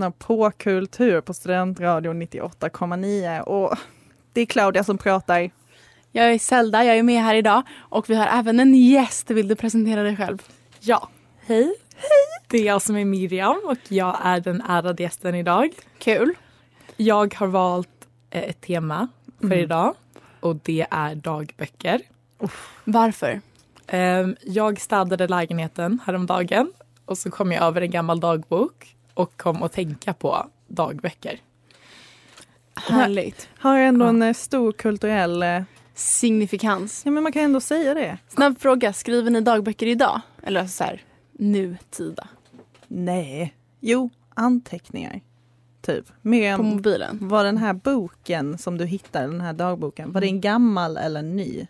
lyssnar på Kultur på Studentradion 98,9 och det är Claudia som pratar. Jag är Zelda, jag är med här idag och vi har även en gäst. Vill du presentera dig själv? Ja, hej. Hej! Det är jag som är Miriam och jag är den ärade gästen idag. Kul. Jag har valt eh, ett tema för Mm. idag och det är dagböcker. Varför? Ehm, Jag städade lägenheten häromdagen och så kom jag över en gammal dagbok och kom att tänka på dagböcker. Härligt. Har ändå en eh, stor kulturell... eh, Signifikans. Ja men man kan ändå säga det. Snabb fråga, skriver ni dagböcker idag? Eller så här, nutida? Nej. Jo, anteckningar. Typ. Mer På mobilen? Var den här boken som du hittade, den här dagboken, var det en gammal eller ny?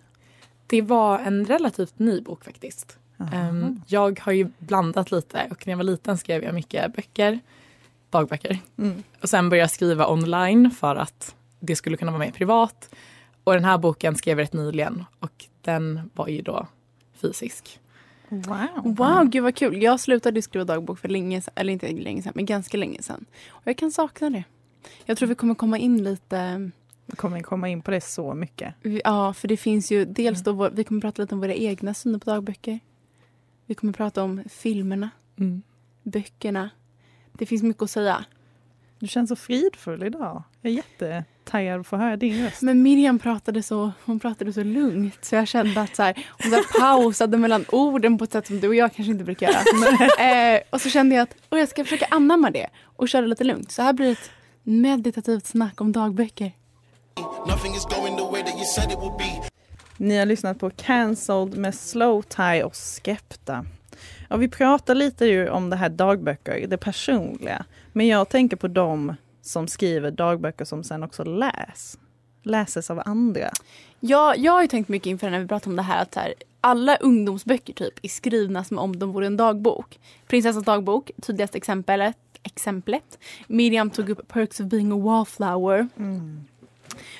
Det var en relativt ny bok faktiskt. Ehm, jag har ju blandat lite och när jag var liten skrev jag mycket böcker, dagböcker. Mm. Och sen började jag skriva online för att det skulle kunna vara mer privat. Och den här boken skrev jag rätt nyligen och den var ju då fysisk. Wow. Wow, gud vad kul. Jag slutade skriva dagbok för länge sedan, eller inte länge sedan, men ganska länge sedan. Och jag kan sakna det. Jag tror vi kommer komma in lite Vi kommer komma in på det så mycket. Ja, för det finns ju dels då, vår- vi kommer prata lite om våra egna syner på dagböcker. Vi kommer prata om filmerna, Mm. böckerna. Det finns mycket att säga. Du känns så fridfull idag. Jag är jättetaggad att få höra din röst. Men Miriam pratade så, hon pratade så lugnt så jag kände att så här, hon så här pausade mellan orden på ett sätt som du och jag kanske inte brukar göra. eh, och så kände jag att och jag ska försöka anamma det och köra lite lugnt. Så här blir ett meditativt snack om dagböcker. Nothing is going the way that you said it would be. Ni har lyssnat på Cancelled med Slow Tie och Skepta. Ja, vi pratar lite ju om det här dagböcker, det personliga. Men jag tänker på dem som skriver dagböcker som sen också läs. Läses av andra. Ja, jag har ju tänkt mycket inför när vi pratar om det här att här, alla ungdomsböcker typ är skrivna som om de vore en dagbok. Prinsessans dagbok, tydligaste exemplet. exemplet. Miriam tog upp Perks of being a wallflower.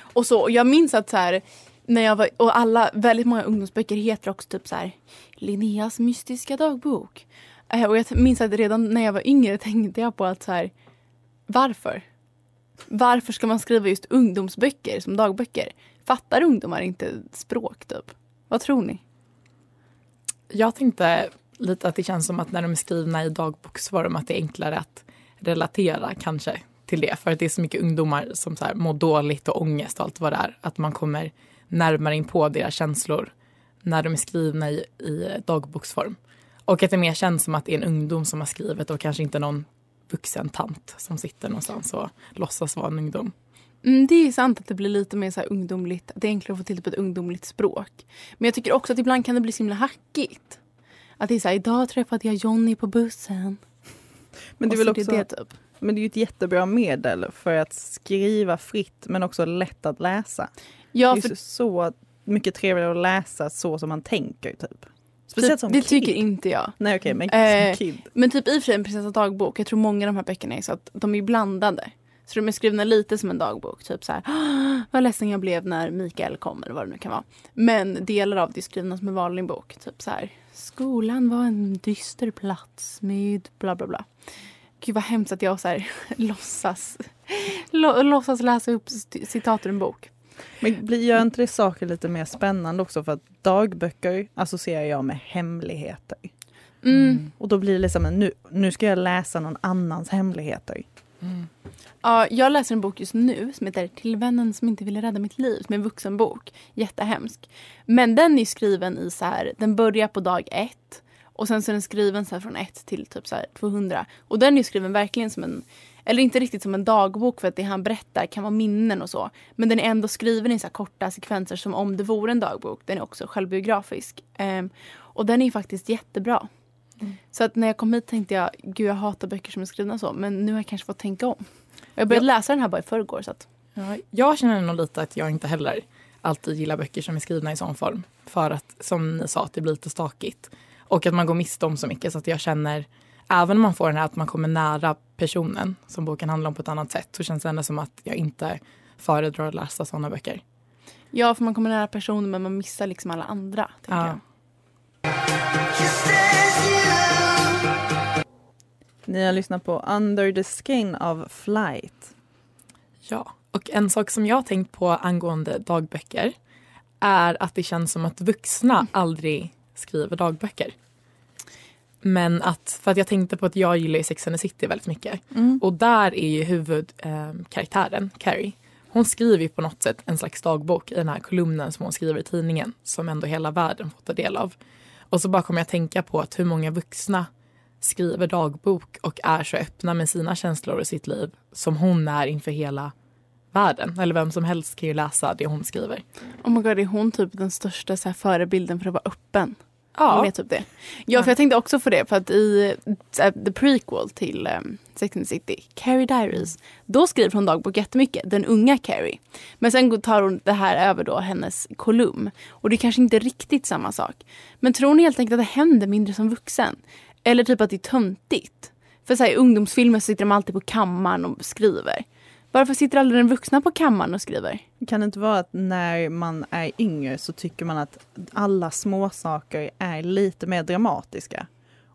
Och så, och jag minns att så här, när jag var, och alla, väldigt många ungdomsböcker heter också typ så här Linneas mystiska dagbok. Eh, och jag minns att redan när jag var yngre tänkte jag på att så här, varför? Varför ska man skriva just ungdomsböcker som dagböcker? Fattar ungdomar inte språk typ? Vad tror ni? Jag tänkte lite att det känns som att när de är skrivna i dagboksform att det är enklare att relatera kanske till det. För att det är så mycket ungdomar som så här mår dåligt och ångest och allt vad det är. Att man kommer närmare in på deras känslor när de är skrivna i, i dagboksform. Och att det mer känns som att det är en ungdom som har skrivit och kanske inte någon vuxen tant som sitter någonstans och låtsas vara en ungdom. Mm, det är sant att det blir lite mer så här ungdomligt. Det är enklare att få till på ett ungdomligt språk. Men jag tycker också att ibland kan det bli så himla hackigt. Att det är så här, idag träffade jag Johnny på bussen. Men det är väl så också, det typ. Men det är ju ett jättebra medel för att skriva fritt men också lätt att läsa. Ja, det är för- så, mycket trevligare att läsa så som man tänker typ. Speciellt typ, som det kid. tycker inte jag. Nej okej, men Eh, som kid. Men typ i och för sig en prinsessa dagbok, jag tror många av de här böckerna är så att de är blandade. Så de är skrivna lite som en dagbok. Typ så här, "Ah, vad ledsen jag blev när Mikael kom eller vad det nu kan vara. Men delar av det är skrivna som en vanlig bok. Typ så här, skolan var en dyster plats med bla bla bla. Gud vad hemskt att jag så här, låtsas, lå, låtsas läsa upp citat ur en bok. Men blir- gör inte det saker lite mer spännande också? För att dagböcker associerar jag med hemligheter. Mm. Och då blir det liksom, nu, nu ska jag läsa någon annans hemligheter. Ja, jag läser en bok just nu som heter Till vännen som inte ville rädda mitt liv. Som är en vuxenbok. Jättehemsk. Men den är skriven i så här, den börjar på dag ett. Och sen så är den skriven så från ett till typ så här 200. Och den är skriven verkligen som en, eller inte riktigt som en dagbok för att det han berättar kan vara minnen och så. Men den är ändå skriven i så korta sekvenser som om det vore en dagbok. Den är också självbiografisk. Ehm, och den är faktiskt jättebra. Så att när jag kom hit tänkte jag, gud jag hatar böcker som är skrivna så. Men nu har jag kanske fått tänka om. Jag började läsa den här bara i förrgår. Så att, Ja, jag känner nog lite att jag inte heller alltid gillar böcker som är skrivna i sån form. För att, som ni sa, att det blir lite stakigt. Och att man går miste om så mycket så att jag känner, även om man får den här att man kommer nära personen som boken handlar om på ett annat sätt, så känns det ändå som att jag inte föredrar att läsa sådana böcker. ja, för man kommer nära personen men man missar liksom alla andra. Tänker Ja. jag. Ni har lyssnat på Under the Skin av Flight. Ja, och en sak som jag har tänkt på angående dagböcker är att det känns som att vuxna aldrig skriver dagböcker. Men att, för att jag tänkte på att jag gillar Sex and the City väldigt mycket. Och där är ju huvudkaraktären, eh, Carrie, hon skriver ju på något sätt en slags dagbok i den här kolumnen som hon skriver i tidningen som ändå hela världen får ta del av. Och så bara kommer jag tänka på att hur många vuxna skriver dagbok och är så öppna med sina känslor och sitt liv som hon är inför hela världen. Eller vem som helst kan ju läsa det hon skriver. Oh my god, är hon typ den största så här, förebilden för att vara öppen? Ja. Är typ det. Ja, för jag tänkte också på det. För att i the prequel till um, Sex and the City, Carrie Diaries, då skriver hon dagbok jättemycket, den unga Carrie. Men sen tar hon det här över då, hennes kolumn. Och det är kanske inte riktigt samma sak. Men tror ni helt enkelt att det händer mindre som vuxen? Eller typ att det är töntigt? För så här, i ungdomsfilmer sitter de alltid på kammaren och skriver. Varför sitter aldrig den vuxna på kammaren och skriver? Kan det inte vara att när man är yngre så tycker man att alla små saker är lite mer dramatiska?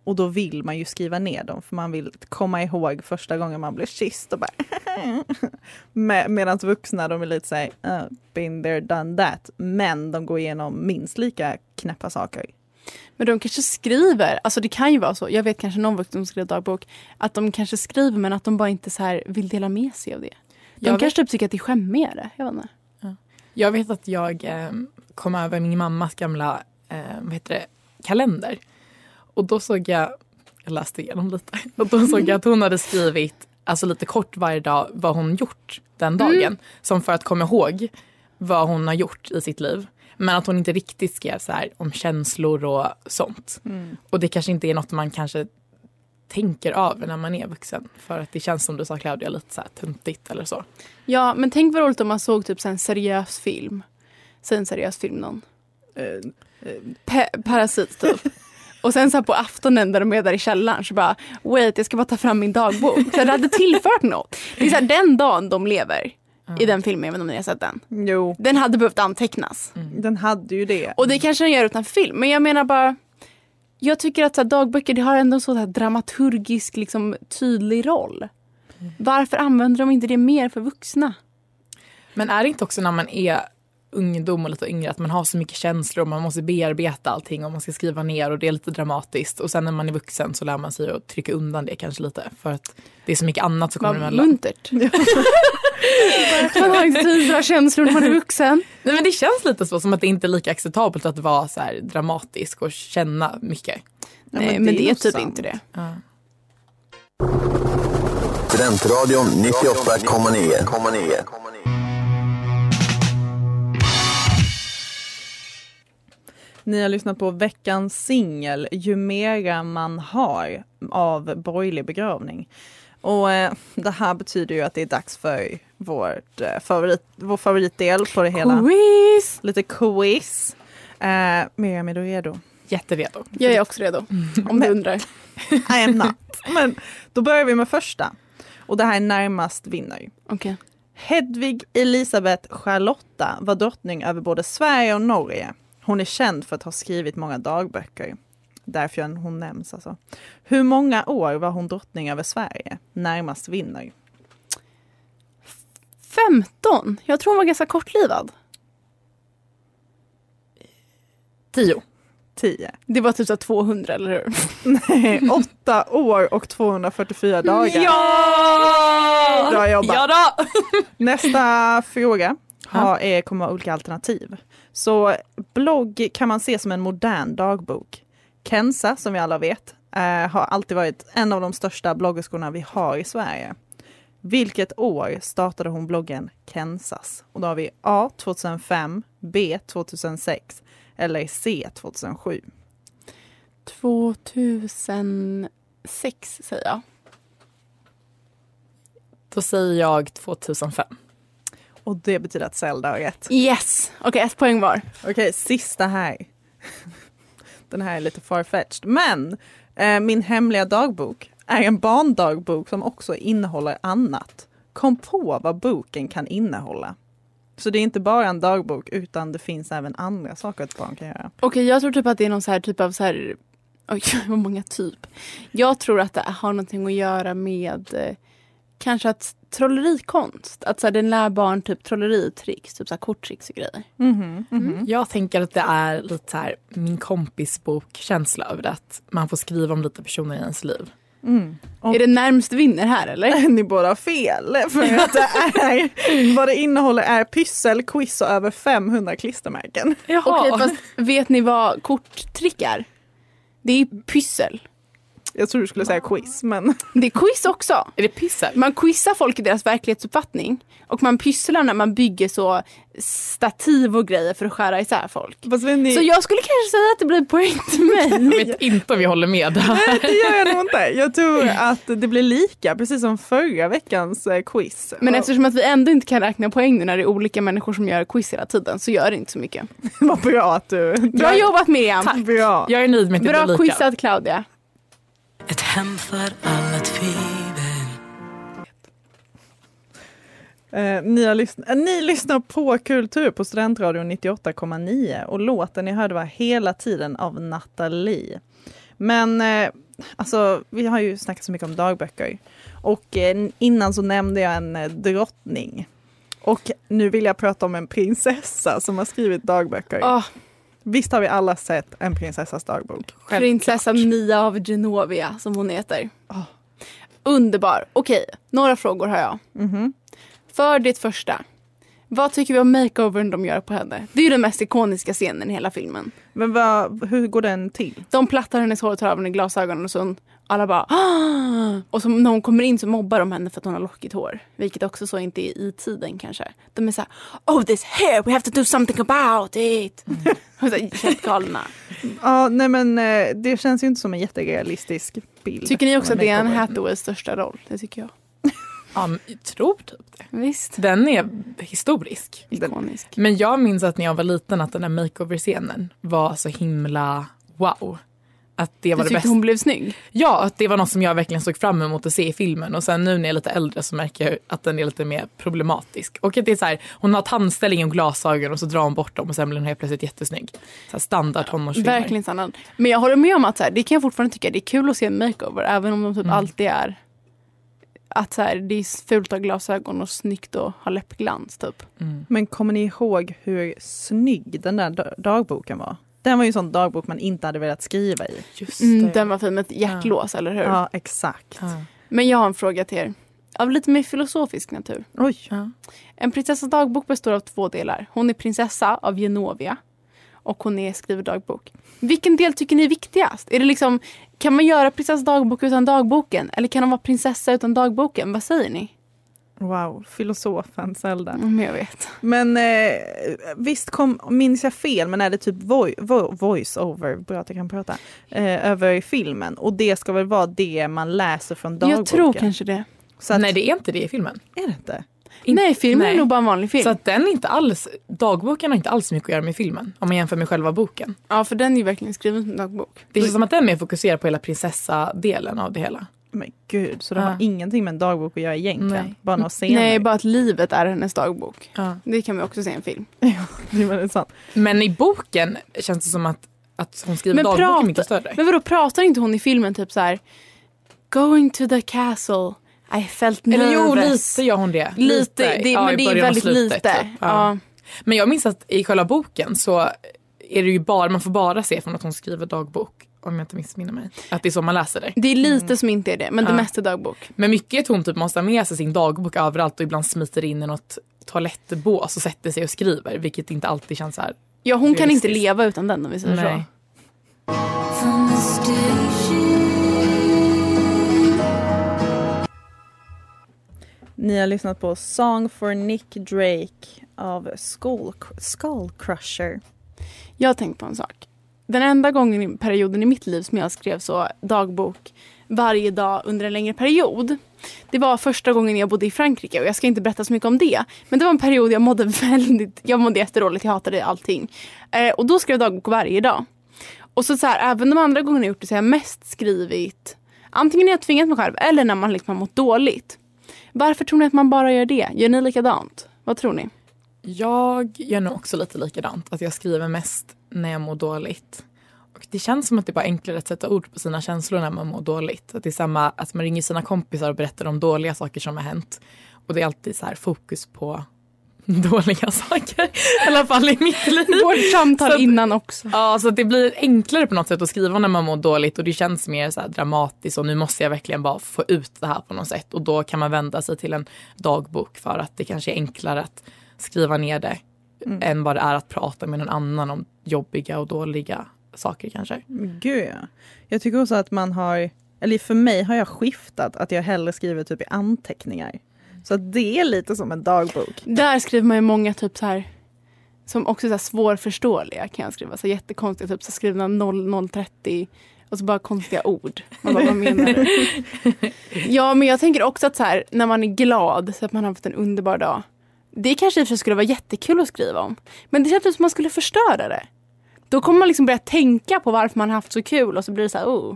Och då vill man ju skriva ner dem för man vill komma ihåg första gången man blev kysst och bara Med, Medan vuxna de är lite såhär, uh, been there, done that. Men de går igenom minst lika knäppa saker. Men de kanske skriver, alltså det kan ju vara så, jag vet kanske någon vuxen som skriver dagbok, att de kanske skriver men att de bara inte så här vill dela med sig av det. De Jag kanske typ tycker att det är skämmigare. Jag vet inte. Jag vet att jag eh, kom över min mammas gamla eh, vad heter det, kalender. Och då såg jag, jag läste igenom lite, och då såg jag att hon hade skrivit alltså lite kort varje dag vad hon gjort den dagen. Som för att komma ihåg vad hon har gjort i sitt liv. Men att hon inte riktigt skrev så här om känslor och sånt. Och det kanske inte är något man kanske tänker över när man är vuxen. För att det känns som du sa Claudia, lite så här töntigt eller så. Ja men tänk vad roligt om man såg typ så en seriös film. Säg en seriös film någon. Pa- Parasit typ. Och sen så här på aftonen där de är där i källaren så bara wait jag ska bara ta fram min dagbok. Så det hade tillfört något. Det är så här, den dagen de lever i den filmen, inte om ni har sett den. Jo, Den hade behövt antecknas. den hade ju det. Och det kanske den gör utan film. Men jag menar bara. Jag tycker att så här, dagböcker det har ändå en så här dramaturgisk liksom, tydlig roll. Varför använder de inte det mer för vuxna? Men är det inte också när man är ungdom och lite yngre att man har så mycket känslor och man måste bearbeta allting och man ska skriva ner och det är lite dramatiskt och sen när man är vuxen så lär man sig att trycka undan det kanske lite för att det är så mycket annat som kommer emellan. muntert. man har inte tid ha känslor när man är vuxen. Nej men det känns lite så som att det inte är lika acceptabelt att vara så här dramatisk och känna mycket. Ja, Nej men det är nog typ sant. inte det. Ja. Studentradion 98,9. Ni har lyssnat på veckans singel Ju mera man har av Borgerlig begravning. Och eh, det här betyder ju att det är dags för vårt, eh, favorit, vår favoritdel på det hela. Quiz! Lite quiz. Eh, Miriam, är du redo? Jätteredo. Jag är också redo, om du undrar. I am not. Men då börjar vi med första. Och det här är närmast vinner. Okej. Hedvig Elisabeth Charlotta var drottning över både Sverige och Norge. Hon är känd för att ha skrivit många dagböcker. Därför hon nämns alltså. Hur många år var hon drottning över Sverige? Närmast vinner. 15? Jag tror hon var ganska kortlivad. Tio. 10. Det var typ så här 200, eller hur? Nej, 8 år och 244 dagar. Ja! Bra jobbat. Ja då! Nästa fråga har, är, kommer vara olika alternativ. Så blogg kan man se som en modern dagbok. Kenza, som vi alla vet, eh, har alltid varit en av de största bloggerskorna vi har i Sverige. Vilket år startade hon bloggen Kensas? Och då har vi A 2005, B 2006 eller C 2007. 2006 säger jag. Då säger jag 2005. Och det betyder att Zelda har rätt. Yes! Okej, ett poäng var. Okej, sista här. Den här är lite farfetched. Men eh, min hemliga dagbok är en barndagbok som också innehåller annat. Kom på vad boken kan innehålla. Så det är inte bara en dagbok utan det finns även andra saker ett barn kan göra. Okej, jag tror typ att det är någon så här typ av så här... Oj, vad många typ. Jag tror att det har någonting att göra med eh, kanske att trollerikonst. Att så här, den lär barn typ trolleritricks, typ så här korttricks och grejer. Jag tänker att det är lite så här min kompis bok-känsla över. Att man får skriva om lite personer i ens liv. Och- Är det närmst vinner här eller? Ni båda har fel. För att det är, vad det innehåller är pyssel, quiz och över 500 klistermärken. Okej, fast vet ni vad korttrick är? Det är pyssel. Jag tror du skulle säga quiz men Det är quiz också. Är det pyssel? Man quizar folk i deras verklighetsuppfattning. Och man pysslar när man bygger så stativ och grejer för att skära isär folk. Ni, Så jag skulle kanske säga att det blir poäng till mig. Jag vet inte om vi håller med där. det gör jag nog inte. Jag tror att det blir lika precis som förra veckans eh, quiz. Men Och- eftersom att vi ändå inte kan räkna poäng nu när det är olika människor som gör quiz hela tiden så gör det inte så mycket. Vad bra att du... Bra jobbat Miriam! Bra. Jag är nöjd med att det Bra blir lika. quizat Claudia. Ett hem för alla tvivel Eh, ni, har lyssn- eh, ni lyssnar på Kultur på Studentradion 98,9 och låten ni hörde var Hela tiden av Nathalie. Men eh, alltså, vi har ju snackat så mycket om dagböcker och eh, innan så nämnde jag en eh, drottning. Och nu vill jag prata om en prinsessa som har skrivit dagböcker. Åh, Visst har vi alla sett en prinsessas dagbok? prinsessa Mia av Genovia som hon heter. Åh. Underbar. Okej, några frågor har jag. Mhm. För det första. Vad tycker vi om makeovern de gör på henne? Det är ju den mest ikoniska scenen i hela filmen. Men vad, hur går den till? De plattar hennes hår och tar av henne glasögonen och så alla bara "Ah!" Och så när hon kommer in så mobbar de henne för att hon har lockigt hår. Vilket också så inte är i tiden kanske. De är såhär Oh this hair, we have to do something about it. Och så här, Helt galna. Ja, nej men eh, det känns ju inte som en jätterealistisk bild. Tycker ni också att det är Makeover. Hathaways största roll? Det tycker jag. Ja, men jag tror typ det. Visst. Den är historisk. Ikonisk. Men jag minns att när jag var liten att den här makeover-scenen var så himla wow. Att det Du var det tyckte bästa. hon blev snygg? Ja, att det var något som jag verkligen såg fram emot att se i filmen. Och sen nu när jag är lite äldre så märker jag att den är lite mer problematisk. Och att det är så här, hon har tandställning och glasögon och så drar hon bort dem och sen blir hon helt plötsligt jättesnygg. Så här standard tonårsfilmer. Verkligen standard. Men jag håller med om att så här, det kan jag fortfarande tycka det är kul att se en makeover även om de typ Mm. alltid är att så här, det är fult att ha glasögon och snyggt att ha läppglans typ. Men kommer ni ihåg hur snygg den där da- dagboken var? Den var ju en sån dagbok man inte hade velat skriva i. Just Mm, den var fin med ett hjärtlås, eller hur? Ja, exakt. Ja. Men jag har en fråga till er. Av lite mer filosofisk natur. Oj. Ja. En prinsessas dagbok består av två delar. Hon är prinsessa av Genovia och hon är skriver dagbok. Vilken del tycker ni är viktigast? Är det liksom, kan man göra prinsessas dagbok utan dagboken? Eller kan hon vara prinsessa utan dagboken? Vad säger ni? Wow, filosofen Zelda. Mm, jag vet. Men eh, visst kom, minns jag fel, men är det typ vo, voice over, bra att jag kan prata, eh, över filmen? Och det ska väl vara det man läser från dagboken? Jag tror kanske det. Så att, Nej, det är inte det i filmen. Är det inte? Nej, filmen är nej. nog bara en vanlig film. Så att den är inte alls, dagboken har inte alls mycket att göra med filmen om man jämför med själva boken. Ja, för den är ju verkligen skriven som en dagbok. Det känns som att den mer fokuserar på hela prinsessa-delen av det hela. Men gud, så det Ja. har ingenting med en dagbok att göra egentligen? Nej. Bara några scener? Nej, bara att livet är hennes dagbok. Ja. Det kan vi också se i en film. Det är väldigt sant. Men i boken känns det som att, att hon skriver Men dagbok prata- är mycket större. Men vadå, pratar inte hon i filmen typ så här Going to the castle, I felt nervous. Eller jo, lite gör hon det. Lite, det, Ja, men det är väldigt slutet, lite. typ. Ja. Men jag minns att i själva boken så är det ju bara, man får bara se från att hon skriver dagbok. Om jag inte missminner mig. Att det är så man läser det. Det är lite som inte är det, men det Ja. mesta är dagbok. Men mycket är att hon typ måste ha med sig sin dagbok överallt och ibland smiter in i något toalettbås och sätter sig och skriver. Vilket inte alltid känns så här. Ja, hon kan inte leva utan den om vi säger Nej. Ni har lyssnat på Song for Nick Drake av Skull, Skull Crusher. Jag har tänkt på en sak. Den enda gången i perioden i mitt liv som jag skrev så dagbok varje dag under en längre period. Det var första gången jag bodde i Frankrike och jag ska inte berätta så mycket om det. Men det var en period jag mådde väldigt, jag mådde jättedåligt, jag hatade allting. Eh, och då skrev jag dagbok varje dag. Och så, så här, även de andra gångerna jag gjort det så har jag mest skrivit antingen när jag tvingat mig själv eller när man liksom har mått dåligt. Varför tror ni att man bara gör det? Gör ni likadant? Vad tror ni? Jag gör nog också lite likadant. Att jag skriver mest när jag mår dåligt. Och det känns som att det är bara enklare att sätta ord på sina känslor när man mår dåligt. Att det är samma, att man ringer sina kompisar och berättar om dåliga saker som har hänt. Och det är alltid så här fokus på dåliga saker. I alla fall i mitt liv. Vårt samtal att- innan också. Ja, så att det blir enklare på något sätt att skriva när man mår dåligt och det känns mer så dramatiskt och nu måste jag verkligen bara få ut det här på något sätt och då kan man vända sig till en dagbok för att det kanske är enklare att skriva ner det än vad det är att prata med någon annan om jobbiga och dåliga saker kanske. Gud ja. Jag tycker också att man har, eller för mig har jag skiftat att jag hellre skriver typ i anteckningar. Så att det är lite som en dagbok. Där skriver man ju många typ så här som också är så här svårförståeliga kan jag skriva. Så jättekonstiga, typ så skrivna 0030 och så bara konstiga ord. Man bara, vad menar du? ja, men jag tänker också att så här, när man är glad, så att man har haft en underbar dag. Det kanske i och för sig skulle vara jättekul att skriva om. Men det känns som att man skulle förstöra det. Då kommer man liksom börja tänka på varför man har haft så kul och så blir det så här, oh.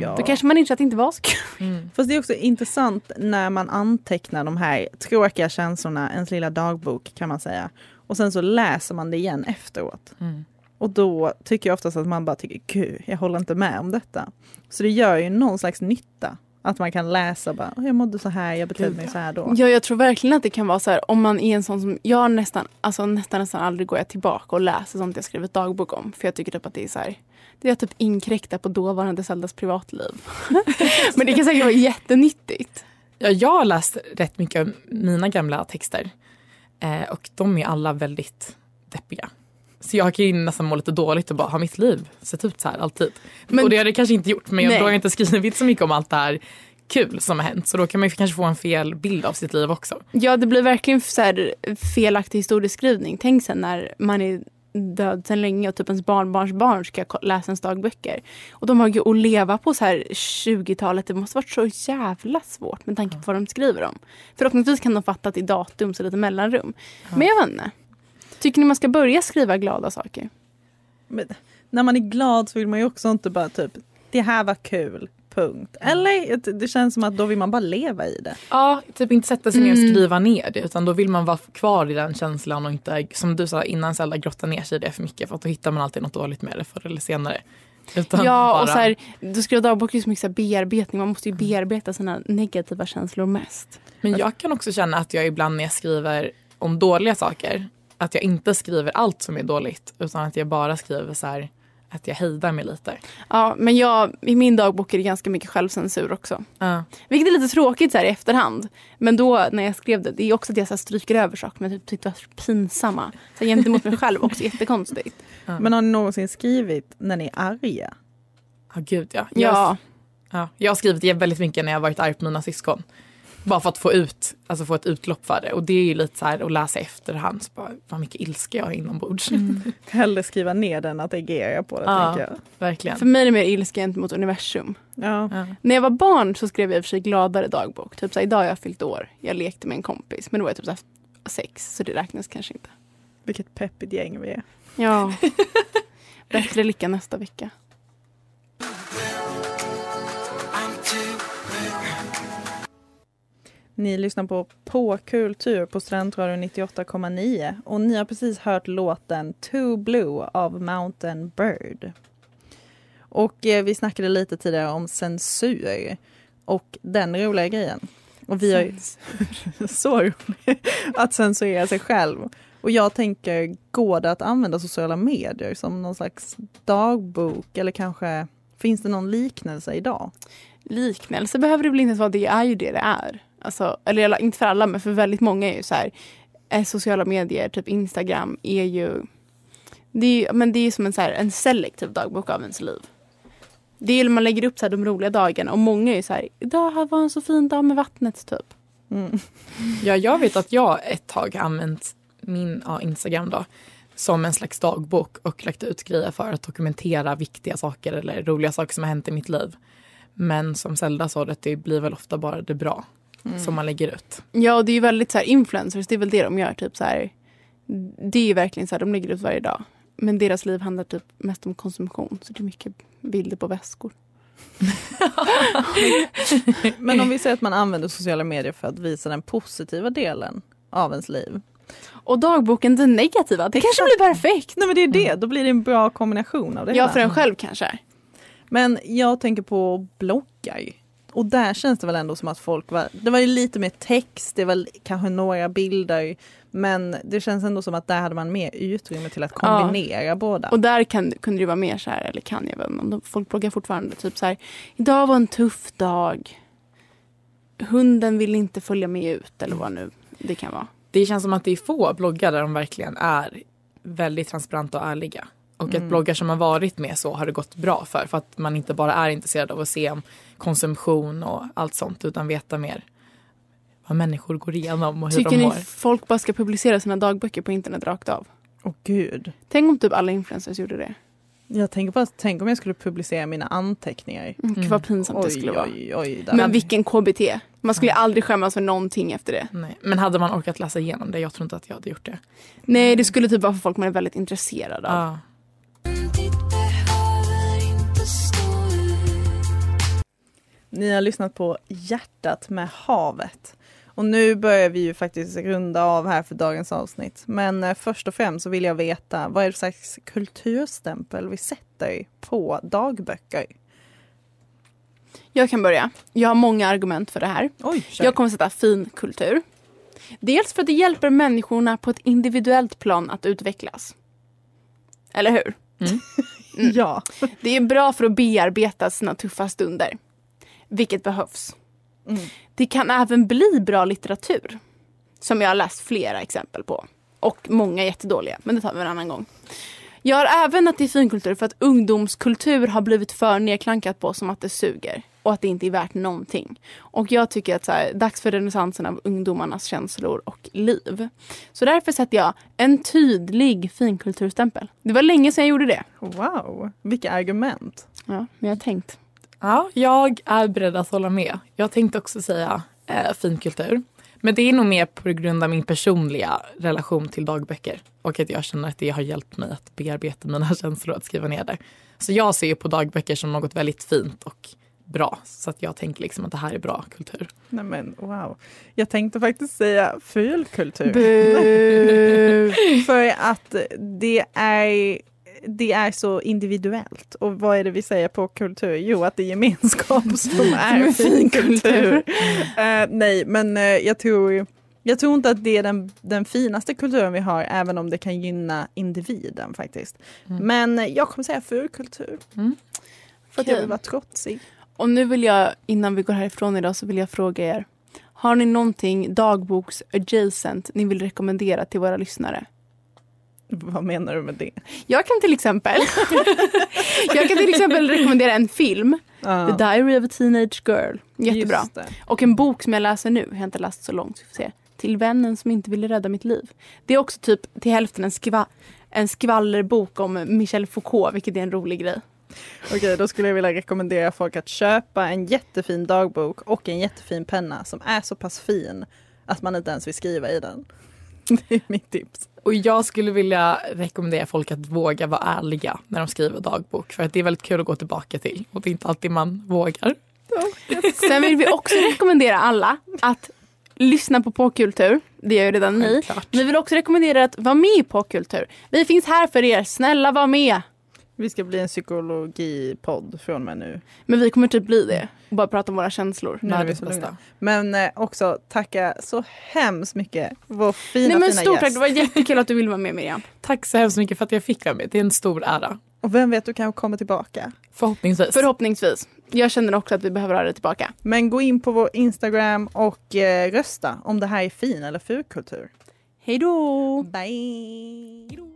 Ja. Då kanske man inser att det inte var så kul. Fast det är också intressant när man antecknar de här tråkiga känslorna, ens lilla dagbok kan man säga. Och sen så läser man det igen efteråt. Och då tycker jag oftast att man bara tycker, gud, jag håller inte med om detta. Så det gör ju någon slags nytta. Att man kan läsa bara, "Åh, jag mådde så här, jag betedde mig så här då. Ja, jag tror verkligen att det kan vara så här om man är en sån som, jag nästan, alltså nästan nästan aldrig går jag tillbaka och läser sånt jag skrivit dagbok om. För jag tycker typ att det är så här, det är typ inkräkta på dåvarande Zeldas privatliv. Men det kan säkert vara jättenyttigt. Ja, jag har läst rätt mycket av mina gamla texter eh, och de är alla väldigt deppiga. Så jag kan ju nästan må lite dåligt och bara, har mitt liv sett ut så här alltid? Men- och det har det kanske inte gjort, men jag, då har jag inte skrivit så mycket om allt det här kul som har hänt. Så då kan man ju kanske få en fel bild av sitt liv också. Ja, det blir verkligen så här felaktig historieskrivning. Tänk sen när man är död sedan länge och typ ens barnbarns barn ska läsa ens dagböcker. Och de har ju att leva på så här 20-talet. Det måste varit så jävla svårt med tanke på vad de skriver om. Förhoppningsvis kan de fatta att det är datum så lite mellanrum. Men jag vet inte. Tycker ni man ska börja skriva glada saker? Men, när man är glad så vill man ju också inte bara typ, det här var kul, punkt. Eller det- känns som att då vill man bara leva i det. Ja, typ inte sätta sig ner och Mm. skriva ner det utan då vill man vara kvar i den känslan och inte, som du sa innan, Zelda, grotta ner sig i det för mycket för att då hittar man alltid något dåligt med det förr eller senare. Utan ja, bara, och så här, du skriver dagbok är så mycket så bearbetning. Man måste ju bearbeta sina negativa känslor mest. Men jag kan också känna att jag ibland när jag skriver om dåliga saker, att jag inte skriver allt som är dåligt utan att jag bara skriver så här att jag hejdar mig lite. Ja, men jag, i min dagbok är det ganska mycket självcensur också. Ja. Vilket är lite tråkigt så här i efterhand. Men då när jag skrev det, det är också att jag så här stryker över saker men jag typ tyckte var pinsamma. Så här, gentemot mig själv också jättekonstigt. Men har ni någonsin skrivit när ni är arga? Ja, gud ja. Jag, Ja, ja. Jag har skrivit väldigt mycket när jag varit arg på mina syskon. Bara för att få ut, alltså få ett utlopp för det. Och det är ju lite så här att läsa efterhand, så bara, vad mycket ilska jag har inombords. Hellre skriva ner den att agera på det, Ja. tänker jag. Verkligen. För mig är det mer ilska gentemot universum. Ja. När jag var barn så skrev jag i och för sig gladare dagbok. Typ så här, idag har jag fyllt år. Jag lekte med en kompis. Men då var jag typ så här sex. Så det räknas kanske inte. Vilket peppigt gäng vi är. Ja. Bättre lycka nästa vecka. Ni lyssnar på På kultur på Studentradion 98,9 och ni har precis hört låten Too Blue av Mountain Bird. Och eh, vi snackade lite tidigare om censur och den roliga grejen. Och vi har ju så roligt att censurera sig själv. Och jag tänker, går det att använda sociala medier som någon slags dagbok eller kanske finns det någon liknelse idag? Liknelse behöver det väl inte vara. Det är ju det det är. Alltså, eller inte för alla, men för väldigt många är ju så här. eh, Sociala medier, typ Instagram, är ju... Det är, ju- men det är som en, så här, en selektiv dagbok av ens liv. Det är ju man lägger upp så här, de roliga dagarna och många är ju så här. Idag var en så fin dag med vattnet, typ. Ja, jag vet att jag ett tag har använt min ja, Instagram då som en slags dagbok och lagt ut grejer för att dokumentera viktiga saker eller roliga saker som har hänt i mitt liv. Men som Zelda sa, det blir väl ofta bara det bra som man lägger ut. Ja, och det är ju väldigt så här, influencers, det är väl det de gör. Typ så här, det är ju verkligen så här, de lägger ut varje dag. Men deras liv handlar typ mest om konsumtion. Så det är mycket bilder på väskor. Men om vi säger att man använder sociala medier för att visa den positiva delen av ens liv. Och dagboken den negativa, det kanske blir perfekt. Nej men det är det, då blir det en bra kombination av det Ja, hela. för en själv kanske. Men jag tänker på bloggar. Och där känns det väl ändå som att folk var, det var ju lite mer text, det var kanske några bilder. Men det känns ändå som att där hade man mer utrymme till att kombinera båda. Och där kan, kunde det vara mer så här, eller kan jag väl, folk bloggar fortfarande typ så här. Idag var en tuff dag. Hunden vill inte följa med ut eller vad nu det kan vara. Det känns som att det är få bloggar där de verkligen är väldigt transparenta och ärliga. Och att bloggar som har varit med så har det gått bra för. För att man inte bara är intresserad av att se om konsumtion och allt sånt utan veta mer vad människor går igenom och hur Tycker de ni mår. folk bara ska publicera sina dagböcker på internet rakt av? Åh gud. Tänk om typ alla influencers gjorde det. Jag tänker på att, tänk om jag skulle publicera mina anteckningar. Mm. Vad pinsamt det Oj, skulle vara. oj, oj. Men vilken KBT. Man skulle aldrig skämmas för någonting efter det. Nej. Men hade man orkat läsa igenom det? Jag tror inte att jag hade gjort det. Nej, det skulle typ vara för folk man är väldigt intresserad av. Ja. Ni har lyssnat på Hjärtat med havet. Och nu börjar vi ju faktiskt runda av här för dagens avsnitt. Men eh, först och främst så vill jag veta vad är det för slags kulturstämpel vi sätter på dagböcker? Jag kan börja. Jag har många argument för det här. Oj. Jag kommer sätta fin kultur. Dels för att det hjälper människorna på ett individuellt plan att utvecklas. Eller hur? Ja. Det är bra för att bearbeta sina tuffa stunder. Vilket behövs. Mm. Det kan även bli bra litteratur. Som jag har läst flera exempel på. Och många jättedåliga, men det tar vi en annan gång. Jag har även att det är finkultur för att ungdomskultur har blivit för nedklankat på som att det suger. Och att det inte är värt någonting. Och jag tycker att så här, dags för renässansen av ungdomarnas känslor och liv. Så därför sätter jag en tydlig finkulturstämpel. Det var länge sedan jag gjorde det. Wow, vilka argument. Ja, men jag har tänkt. Ja, jag är beredd att hålla med. Jag tänkte också säga eh, finkultur. Men det är nog mer på grund av min personliga relation till dagböcker. Och att jag känner att det har hjälpt mig att bearbeta mina känslor och att skriva ner det. Så jag ser ju på dagböcker som något väldigt fint och bra. Så att jag tänker liksom att det här är bra kultur. Nej men wow. Jag tänkte faktiskt säga fulkultur. Bu. För att det är, det är så individuellt. Och vad är det vi säger på kultur? Jo, att det är gemenskap som är finkultur. Eh, nej, men eh, jag tror jag tror inte att det är den, den finaste kulturen vi har, även om det kan gynna individen faktiskt. Men eh, jag kommer säga fulkultur. För att jag vill vara trotsig. Och nu vill jag, innan vi går härifrån idag, så vill jag fråga er. Har ni någonting dagboks adjacent ni vill rekommendera till våra lyssnare? Vad menar du med det? Jag kan till exempel Jag kan till exempel rekommendera en film Ja. The Diary of a Teenage Girl. Jättebra. Och en bok som jag läser nu, jag har inte läst så långt, så vi får se. Till vännen som inte ville rädda mitt liv. Det är också typ till hälften en, skva en skvallerbok om Michel Foucault, vilket är en rolig grej. Okej, då skulle jag vilja rekommendera folk att köpa en jättefin dagbok och en jättefin penna som är så pass fin att man inte ens vill skriva i den. Det är mitt tips. Och jag skulle vilja rekommendera folk att våga vara ärliga när de skriver dagbok. För att det är väldigt kul att gå tillbaka till. Och det är inte alltid man vågar. Sen vill vi också rekommendera alla att lyssna på Påkultur. Det gör ju redan ni. Vi vill också rekommendera att vara med i Påkultur. Vi finns här för er. Snälla var med. Vi ska bli en psykologipodd från och med nu. Men vi kommer typ bli det. Och bara prata om våra känslor. Nu är vi så lugna. Men eh, också tacka så hemskt mycket vår fina, Nej men fina stort gäst. tack. Det var jättekul att du ville vara med Miriam. Tack så hemskt mycket för att jag fick vara med. Det är en stor ära. Och vem vet, du kanske kommer tillbaka. Förhoppningsvis. Förhoppningsvis. Jag känner också att vi behöver ha det tillbaka. Men gå in på vår Instagram och eh, rösta om det här är fin eller fulkultur. Hej då! Bye!